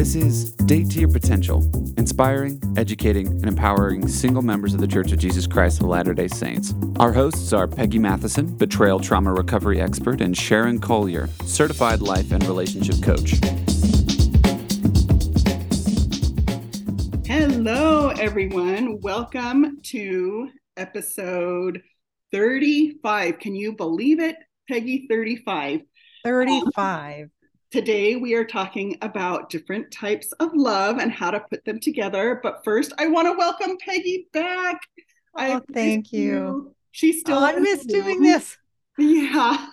This is Date to Your Potential, inspiring, educating, and empowering single members of the Church of Jesus Christ of Latter day Saints. Our hosts are Peggy Matheson, betrayal trauma recovery expert, and Sharon Collier, certified life and relationship coach. Hello, everyone. Welcome to episode 35. Can you believe it? Peggy 35. 35. Um, today we are talking about different types of love and how to put them together. But first, I want to welcome Peggy back. Oh, I thank you. you. She's oh, still. Oh, I miss doing this. Yeah.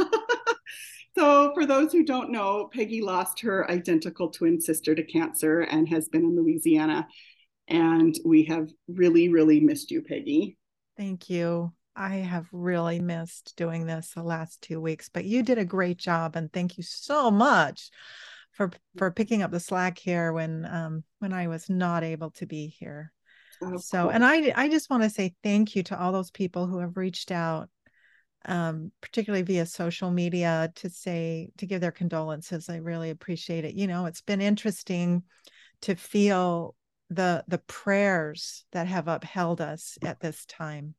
so, for those who don't know, Peggy lost her identical twin sister to cancer and has been in Louisiana. And we have really, really missed you, Peggy. Thank you. I have really missed doing this the last two weeks, but you did a great job, and thank you so much for for picking up the slack here when um, when I was not able to be here. Oh, so, cool. and I I just want to say thank you to all those people who have reached out, um, particularly via social media, to say to give their condolences. I really appreciate it. You know, it's been interesting to feel the the prayers that have upheld us at this time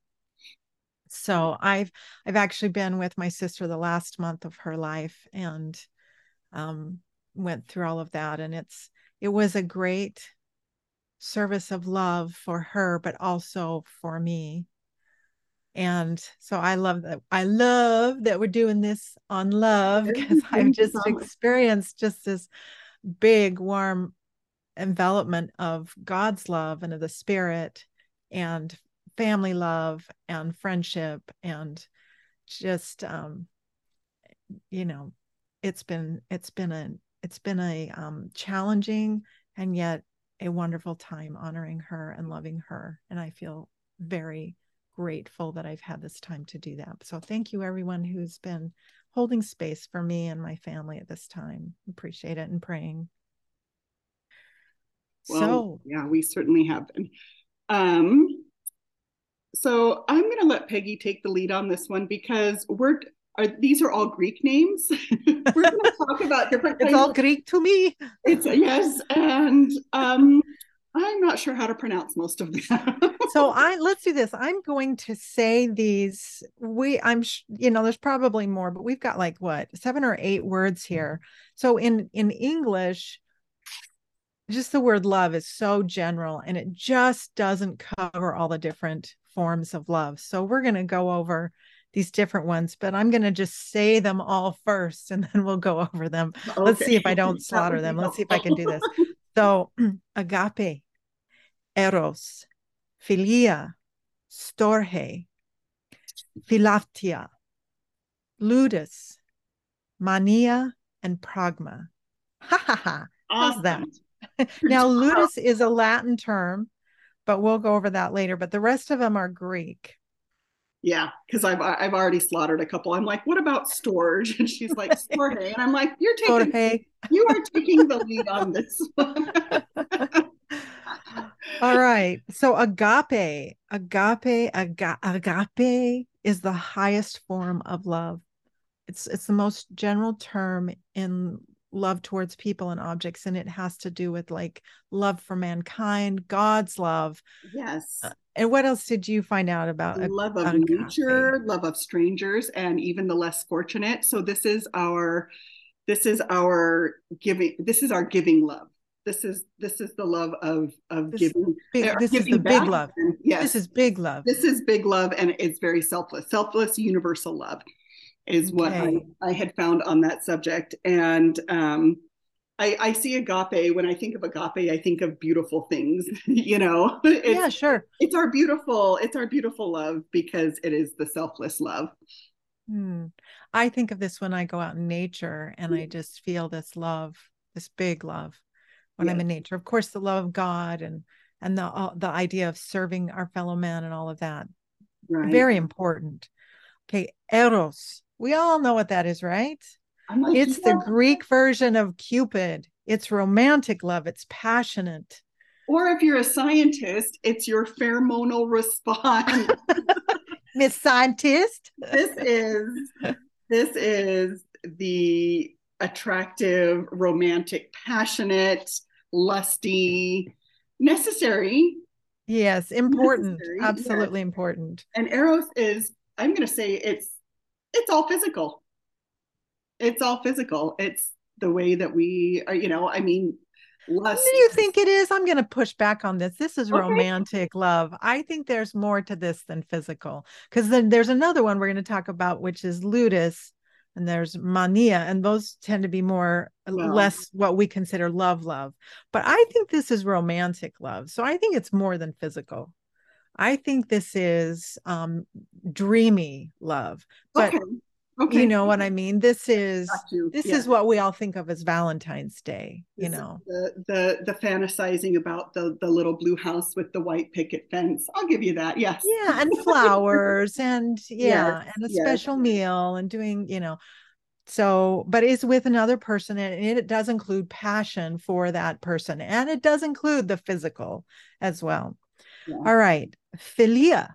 so i've i've actually been with my sister the last month of her life and um, went through all of that and it's it was a great service of love for her but also for me. And so i love that i love that we're doing this on love because i've just experienced just this big warm envelopment of god's love and of the spirit and family love and friendship and just um you know it's been it's been a it's been a um challenging and yet a wonderful time honoring her and loving her. And i feel very grateful that i've had this time to do that. So thank you everyone who's been holding space for me and my family at this time. Appreciate it and praying. Well, so yeah we certainly have been. Um so I'm going to let Peggy take the lead on this one because we're are these are all Greek names. we're going to talk about different. It's all of, Greek to me. It's yes, and um, I'm not sure how to pronounce most of them. so I let's do this. I'm going to say these. We I'm you know there's probably more, but we've got like what seven or eight words here. So in in English, just the word love is so general and it just doesn't cover all the different forms of love. So we're going to go over these different ones, but I'm going to just say them all first and then we'll go over them. Okay. Let's see if I don't slaughter them. Let's see if I can do this. So, agape, eros, philia, storge, philautia, ludus, mania, and pragma. Ha ha ha. How's that? now, ludus is a Latin term but we'll go over that later. But the rest of them are Greek. Yeah, because I've I've already slaughtered a couple. I'm like, what about storage? And she's like, storge. And I'm like, you're taking storge. you are taking the lead on this one. All right. So agape, agape, aga- agape is the highest form of love. It's it's the most general term in love towards people and objects and it has to do with like love for mankind god's love yes. uh, and what else did you find out about love of nature love of strangers and even the less fortunate. So this is our this is our giving this is our giving love. This is this is the love of of this giving big, this giving is the big love. yes this is big love. This is big love and it's very selfless selfless universal love is what I, I had found on that subject. And um, I, I see agape. When I think of agape, I think of beautiful things, you know? It's, yeah, sure. It's our beautiful, it's our beautiful love because it is the selfless love. Hmm. I think of this when I go out in nature and I just feel this love, this big love when yes. I'm in nature. Of course, the love of God and and the uh, the idea of serving our fellow man and all of that. Right. Very important. Okay, eros we all know what that is, right? Like, it's yeah. the Greek version of Cupid. It's romantic love, it's passionate. Or if you're a scientist, it's your pheromonal response. Miss Scientist. this is this is the attractive, romantic, passionate lusty, necessary. Yes, important. Necessary, Absolutely yes. important. And eros is, I'm going to say it's it's all physical. It's all physical. It's the way that we are, you know, I mean, lust. Do you think it is? I'm going to push back on this. This is okay. romantic love. I think there's more to this than physical. Because then there's another one we're going to talk about, which is ludus, and there's mania, and those tend to be more uh, well, less what we consider love, love. But I think this is romantic love. So I think it's more than physical. I think this is um dreamy love. But okay. Okay. You know what I mean? This is this yeah. is what we all think of as Valentine's Day, you this know. The, the the fantasizing about the the little blue house with the white picket fence. I'll give you that. Yes. Yeah, and flowers and yeah, yes. and a yes. special meal and doing, you know. So, but it's with another person and it does include passion for that person and it does include the physical as well. Yeah. All right. Philia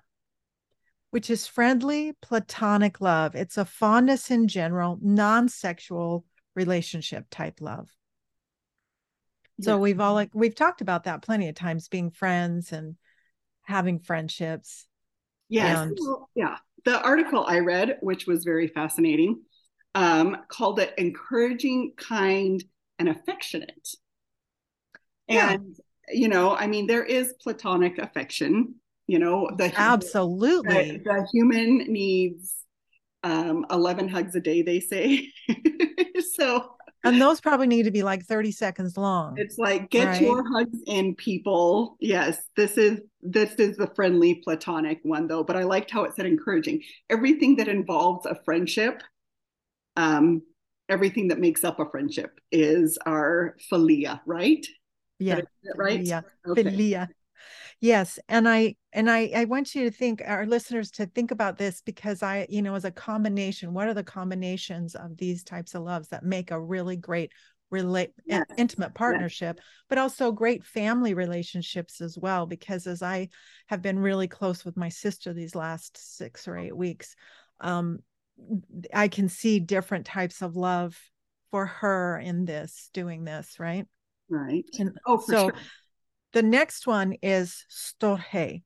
which is friendly platonic love. It's a fondness in general, non sexual relationship type love. Yeah. So we've all like we've talked about that plenty of times being friends and having friendships. Yes. And... Well, yeah. The article I read, which was very fascinating, um, called it encouraging, kind, and affectionate. And, you know, I mean, there is platonic affection, you know the absolutely the, the human needs um 11 hugs a day they say. So and those probably need to be like 30 seconds long it's like get right? your hugs in people. Yes this is this is the friendly platonic one though but i liked how it said encouraging. Everything that involves a friendship um everything that makes up a friendship is our philia right? Yeah right? yeah okay. philia Yes, and I and I I want you to think our listeners to think about this because I you know as a combination what are the combinations of these types of loves that make a really great relate yes. intimate partnership yes. but also great family relationships as well because as I have been really close with my sister these last 6 or 8 weeks um I can see different types of love for her in this doing this right right and oh so sure the next one is storge.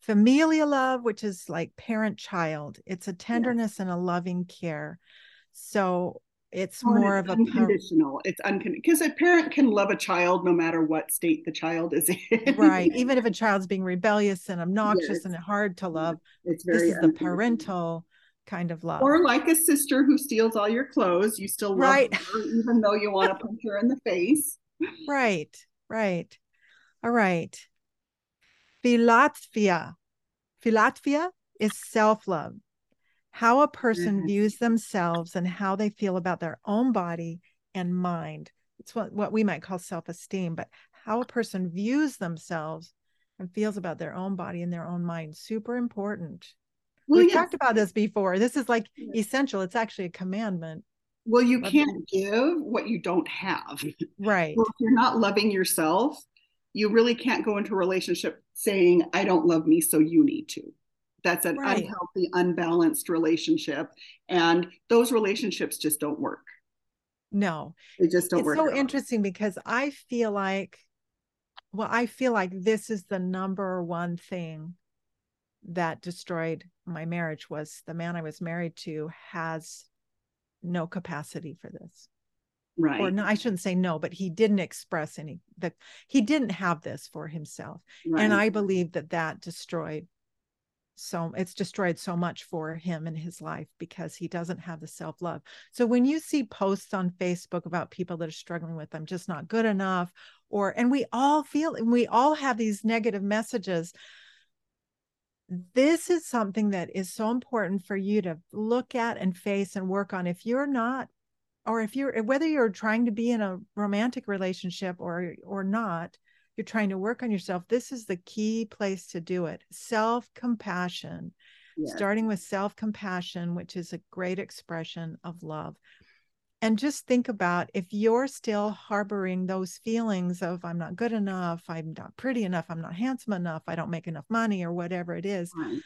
Familial love, which is like parent child. It's a tenderness and a loving care. So it's oh, more it's of unconditional. a it's unconditional because a parent can love a child no matter what state the child is in. right. Even if a child's being rebellious and obnoxious yes. and hard to love, it's very this is the parental kind of love. Or like a sister who steals all your clothes, you still love right. her even though you want to punch her in the face. Right. Right. All right. Philatvia. Philatvia is self love, how a person mm-hmm. views themselves and how they feel about their own body and mind. It's what, what we might call self esteem, but how a person views themselves and feels about their own body and their own mind. Super important. Well, We've yes. talked about this before. This is like essential. It's actually a commandment. Well, you can't give what you don't have. Right. Well, if you're not loving yourself, you really can't go into a relationship saying i don't love me so you need to that's an right. unhealthy unbalanced relationship and those relationships just don't work no they just don't work. it's work so interesting because i feel like well i feel like this is the number one thing that destroyed my marriage was the man i was married to has no capacity for this right. or no i shouldn't say no but he didn't express any that he didn't have this for himself. Right. and i believe that that destroyed so it's destroyed so much for him in his life because he doesn't have the self-love. So when you see posts on facebook about people that are struggling with i'm just not good enough or and we all feel and we all have these negative messages this is something that is so important for you to look at and face and work on. If you're not or if you're whether you're trying to be in a romantic relationship or or not you're trying to work on yourself this is the key place to do it. Self compassion starting with self compassion which is a great expression of love. And just think about if you're still harboring those feelings of i'm not good enough i'm not pretty enough i'm not handsome enough i don't make enough money or whatever it is right.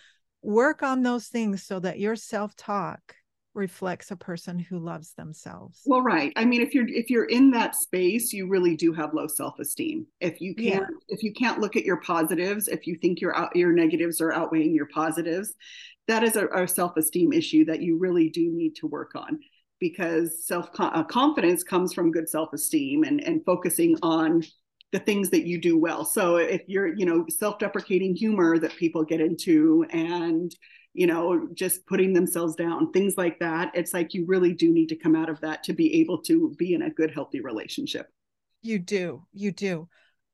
work on those things so that your self talk reflects a person who loves themselves. Well, right. I mean, if you're if you're in that space, you really do have low self-esteem. If you can't yeah. if you can't look at your positives, if you think your out your negatives are outweighing your positives, that is a, a self-esteem issue that you really do need to work on because self uh, confidence comes from good self-esteem and and focusing on the things that you do well. So if you're, you know, self-deprecating humor that people get into and you know, just putting themselves down, things like that. It's like you really do need to come out of that to be able to be in a good, healthy relationship. You do. You do.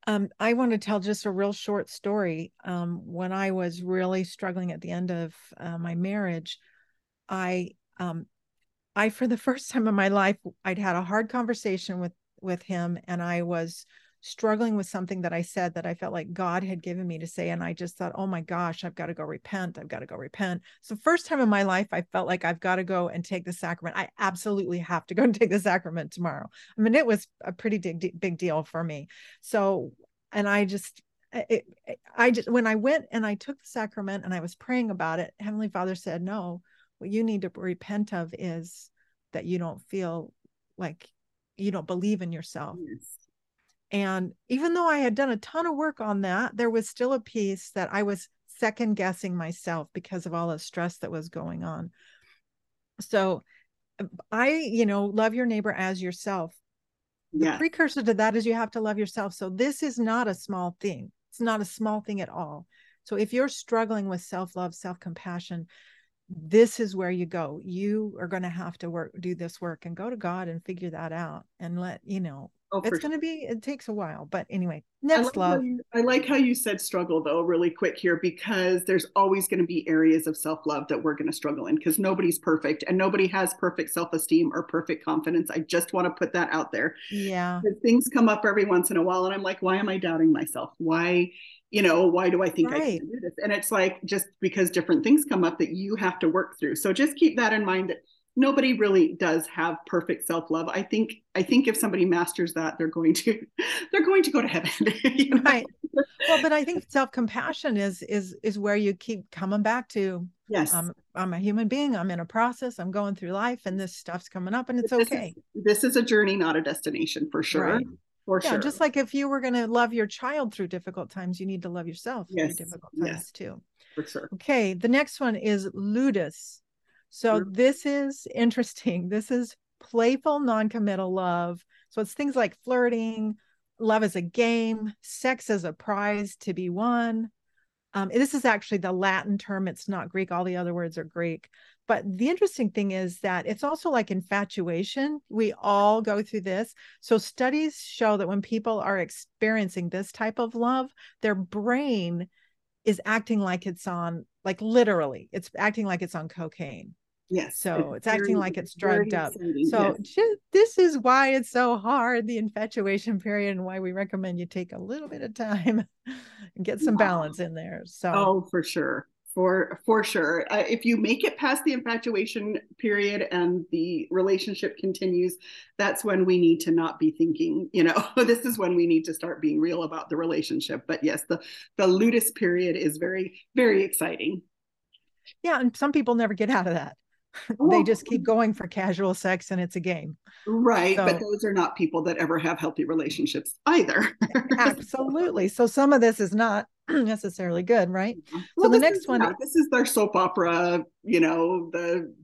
Um, I want to tell just a real short story. Um, when I was really struggling at the end of uh, my marriage, I, um, I for the first time in my life, I'd had a hard conversation with with him, and I was struggling with something that I said that I felt like God had given me to say. And I just thought, oh my gosh, I've got to go repent. I've got to go repent. So, first time in my life, I felt like I've got to go and take the sacrament. I absolutely have to go and take the sacrament tomorrow. I mean, it was a pretty big, big deal for me. So, and I just, it, I just, when I went and I took the sacrament and I was praying about it, Heavenly Father said, no, what you need to repent of is that you don't feel like you don't believe in yourself. Yes and even though I had done a ton of work on that, there was still a piece that I was second guessing myself because of all the stress that was going on. So um, I, you know, love your neighbor as yourself. The precursor to that is you have to love yourself. So this is not a small thing. It's not a small thing at all. So if you're struggling with self-love, self-compassion, this is where you go. You are going to have to work, do this work and go to God and figure that out and let, you know, Oh, it's going to be, it takes a while. But anyway, next I love. You, I like how you said struggle, though, really quick here, because there's always going to be areas of self love that we're going to struggle in because nobody's perfect and nobody has perfect self esteem or perfect confidence. I just want to put that out there. Yeah. Things come up every once in a while, and I'm like, why am I doubting myself? Why? you know why do i think right. i can do this and it's like just because different things come up that you have to work through so just keep that in mind that nobody really does have perfect self-love i think i think if somebody masters that they're going to they're going to go to heaven you know? right well but i think self-compassion is is is where you keep coming back to yes um, i'm a human being i'm in a process i'm going through life and this stuff's coming up and it's this okay is, this is a journey not a destination for sure right. For yeah, sure. just like if you were going to love your child through difficult times, you need to love yourself yes. through difficult times yes. too. For sure. Okay, the next one is ludus. So sure. this is interesting. This is playful, non-committal love. So it's things like flirting, love as a game, sex as a prize to be won. Um, this is actually the Latin term. It's not Greek. All the other words are Greek. But the interesting thing is that it's also like infatuation. We all go through this. So studies show that when people are experiencing this type of love, their brain is acting like it's on, like literally, it's acting like it's on cocaine. Yes. So it's, it's acting very, like it's drugged up. So yes. this is why it's so hard, the infatuation period, and why we recommend you take a little bit of time and get some wow. balance in there. So oh, for sure. For for sure. Uh, if you make it past the infatuation period and the relationship continues, that's when we need to not be thinking, you know, this is when we need to start being real about the relationship. But yes, the the ludus period is very, very exciting. Yeah, and some people never get out of that they just keep going for casual sex and it's a game. Right. So, but those are not people that ever have healthy relationships either. absolutely. So some of this is not necessarily good, right? Well, so the next is, one yeah, this is their soap opera, you know, the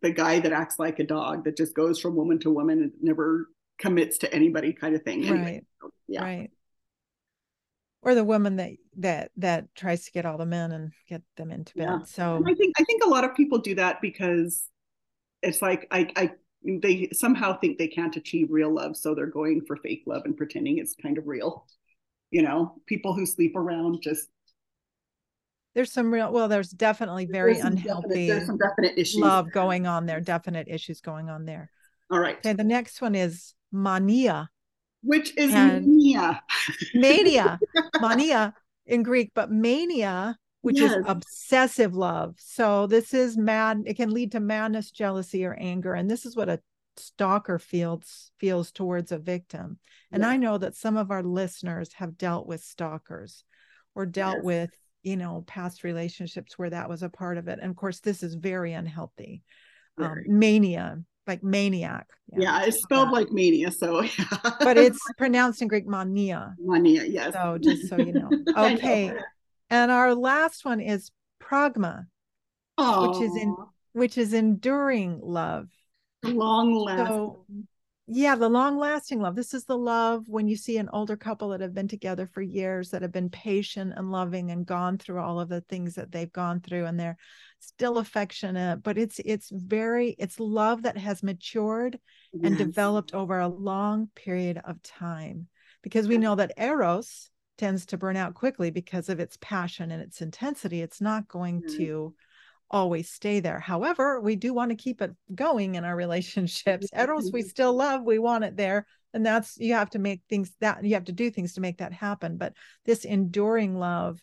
the guy that acts like a dog that just goes from woman to woman and never commits to anybody kind of thing. Anyway, right. So, yeah. Right or the woman that that that tries to get all the men and get them into bed. Yeah. So and I think I think a lot of people do that because it's like I I they somehow think they can't achieve real love, so they're going for fake love and pretending it's kind of real. You know, people who sleep around just there's some real well there's definitely very there's unhealthy definite, there's some definite issues love going on there definite issues going on there all right okay the next one is mania which is and mania. mania, mania in Greek, but mania, which yes. is obsessive love. So this is mad. It can lead to madness, jealousy, or anger, and this is what a stalker feels feels towards a victim. And yeah. I know that some of our listeners have dealt with stalkers or dealt yes. with you know past relationships where that was a part of it and of course this is very unhealthy um, mania like maniac yeah, yeah it's spelled like mania so yeah. but it's pronounced in greek mania mania yes so just so you know okay know. and our last one is pragma Aww. which is in which is enduring love long lasting so, yeah the long lasting love this is the love when you see an older couple that have been together for years that have been patient and loving and gone through all of the things that they've gone through and they're still affectionate but it's it's very it's love that has matured yes. and developed over a long period of time because we know that eros tends to burn out quickly because of its passion and its intensity it's not going mm-hmm. to always stay there. However, we do want to keep it going in our relationships. Eros, we still love, we want it there. And that's, you have to make things that you have to do things to make that happen. But this enduring love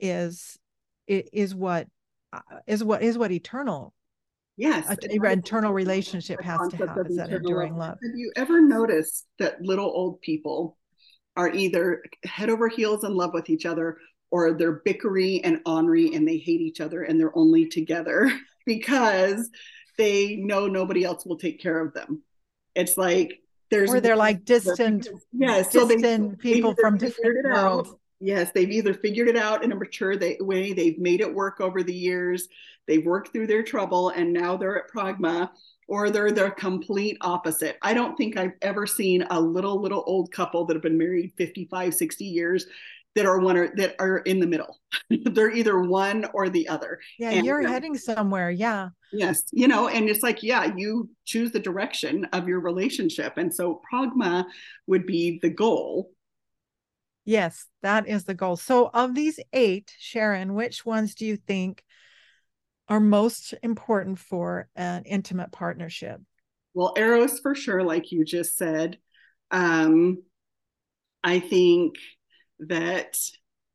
is, is what, uh, is what, is what eternal Yes, a eternal relationship has to have is that enduring love. Have you ever noticed that little old people are either head over heels in love with each other or they're bickery and ornery and they hate each other and they're only together because they know nobody else will take care of them. It's like there's or they're like distant, yes, yeah, distant they, people from different worlds. Yes, they've either figured it out in a mature way, they've made it work over the years, they've worked through their trouble, and now they're at pragma, or they're the complete opposite. I don't think I've ever seen a little, little old couple that have been married 55, 60 years that are one or that are in the middle. They're either one or the other. Yeah, and, you're heading somewhere. Yeah. Yes, you know, and it's like, yeah, you choose the direction of your relationship, and so pragma would be the goal. Yes, that is the goal. So, of these eight, Sharon, which ones do you think are most important for an intimate partnership? Well, Eros for sure, like you just said. Um, I think that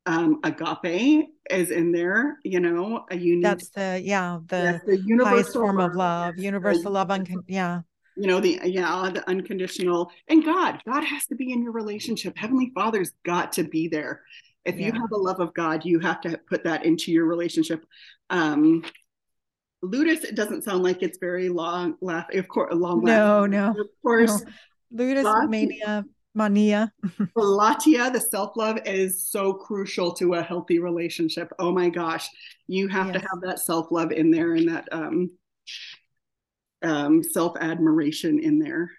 um, agape is in there, you know, a unique. That's the, yeah, the, the highest form of love, universal love. Uncon- yeah. You know, the, yeah, the unconditional and God, God has to be in your relationship. Heavenly Father's got to be there. If yeah. you have a love of God, you have to put that into your relationship. Um, Ludus, it doesn't sound like it's very long laugh. Of course, long. No, no. Of course, no. Ludus mania Mania. Latia, the self love is so crucial to a healthy relationship. Oh my gosh, you have yes. to have that self love in there and that um, um, self admiration in there.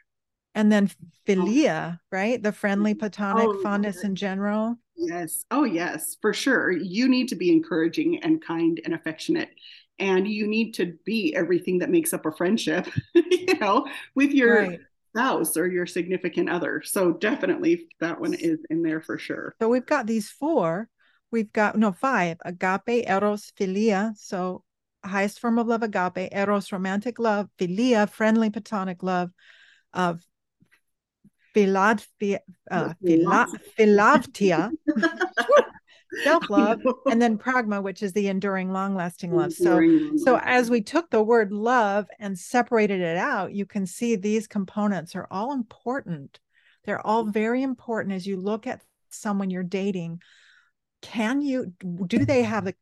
And then philia, right? The friendly platonic oh, fondness yes. in general. Yes. Oh, yes, for sure. You need to be encouraging and kind and affectionate. And you need to be everything that makes up a friendship, you know, with your right spouse or your significant other. So definitely that one is in there for sure. So we've got these four. We've got no five: agape, eros, philia. So highest form of love, agape, eros, romantic love, philia, friendly platonic love, of uh, philadphia, uh, philavtia. self love and then pragma which is the enduring long lasting love. So so as we took the word love and separated it out you can see these components are all important. They're all very important as you look at someone you're dating. Can you do they have the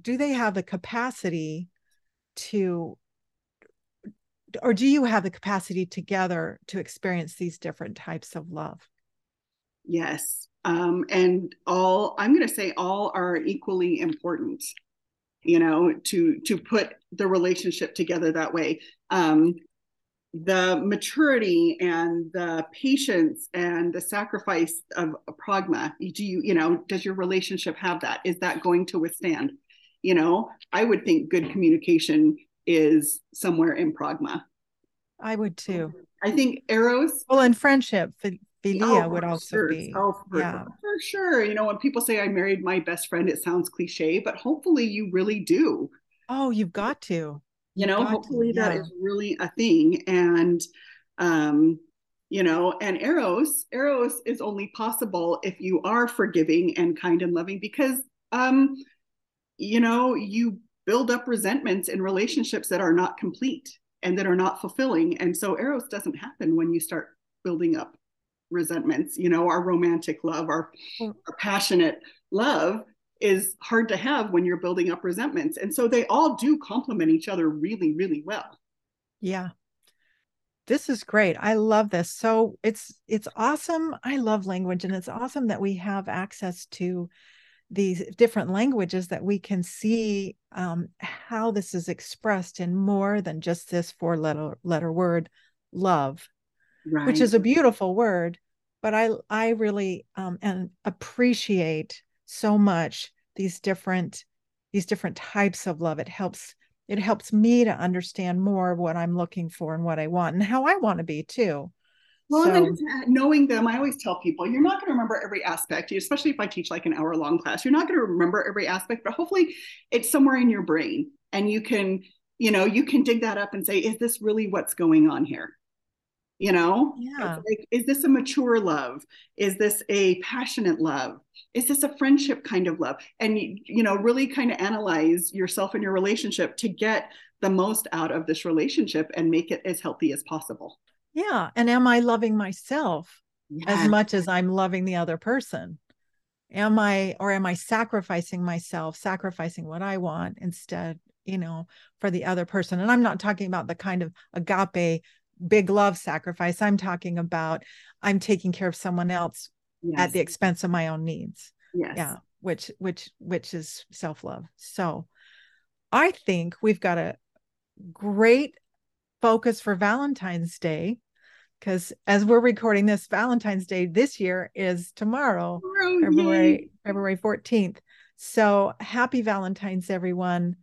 do they have the capacity to or do you have the capacity together to experience these different types of love? Yes um, and all i'm going to say all are equally important you know to to put the relationship together that way. Um, the maturity and the patience and the sacrifice of pragma do you you know does your relationship have that? Is that going to withstand? You know i would think good communication is somewhere in pragma. I would too. I think eros well in friendship Philia oh, would also sure. be. Oh, for, yeah. for sure. You know, when people say I married my best friend, it sounds cliche, but hopefully you really do. Oh, you've got to. You know, hopefully to, yeah. that is really a thing. And um, you know, and Eros, Eros is only possible if you are forgiving and kind and loving because um, you know, you build up resentments in relationships that are not complete and that are not fulfilling. And so Eros doesn't happen when you start building up resentments you know our romantic love our, mm. our passionate love is hard to have when you're building up resentments. And so they all do complement each other really, really well. Yeah. This is great. I love this. So it's it's awesome. I love language and it's awesome that we have access to these different languages that we can see um, how this is expressed in more than just this four letter letter word love right. which is a beautiful word but i i really um, and appreciate so much these different these different types of love it helps it helps me to understand more of what i'm looking for and what i want and how i want to be too well, so, and then knowing them, I always tell people you're not going to remember every aspect, especially if I teach like an hour long class. You're not going to remember every aspect, but hopefully it's somewhere in your brain and you can, you know, you can dig that up and say, is this really what's going on here? You know, yeah. Like, is this a mature love? Is this a passionate love? Is this a friendship kind of love? And, you know, really kind of analyze yourself and your relationship to get the most out of this relationship and make it as healthy as possible. Yeah. And am I loving myself yes. as much as I'm loving the other person? Am I, or am I sacrificing myself, sacrificing what I want instead, you know, for the other person? And I'm not talking about the kind of agape, big love sacrifice. I'm talking about I'm taking care of someone else yes. at the expense of my own needs. Yes. Yeah. Which, which, which is self love. So I think we've got a great focus for Valentine's Day because as we're recording this Valentine's Day this year is tomorrow, oh, February yay. February 14th. So happy Valentine's everyone.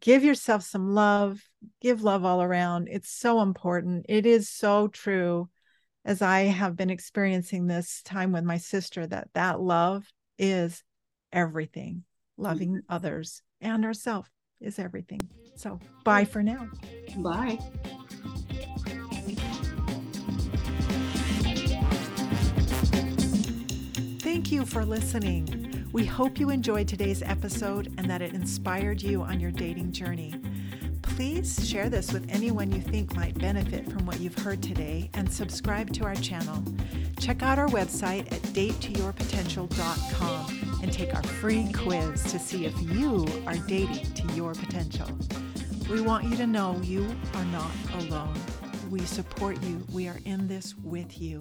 Give yourself some love, give love all around. It's so important. It is so true as I have been experiencing this time with my sister that that love is everything. Loving mm-hmm. others and ourselves is everything. So bye for now. Bye. Thank you for listening. We hope you enjoyed today's episode and that it inspired you on your dating journey. Please share this with anyone you think might benefit from what you've heard today and subscribe to our channel. Check out our website at datetoyourpotential.com and take our free quiz to see if you are dating to your potential. We want you to know you are not alone. We support you. We are in this with you.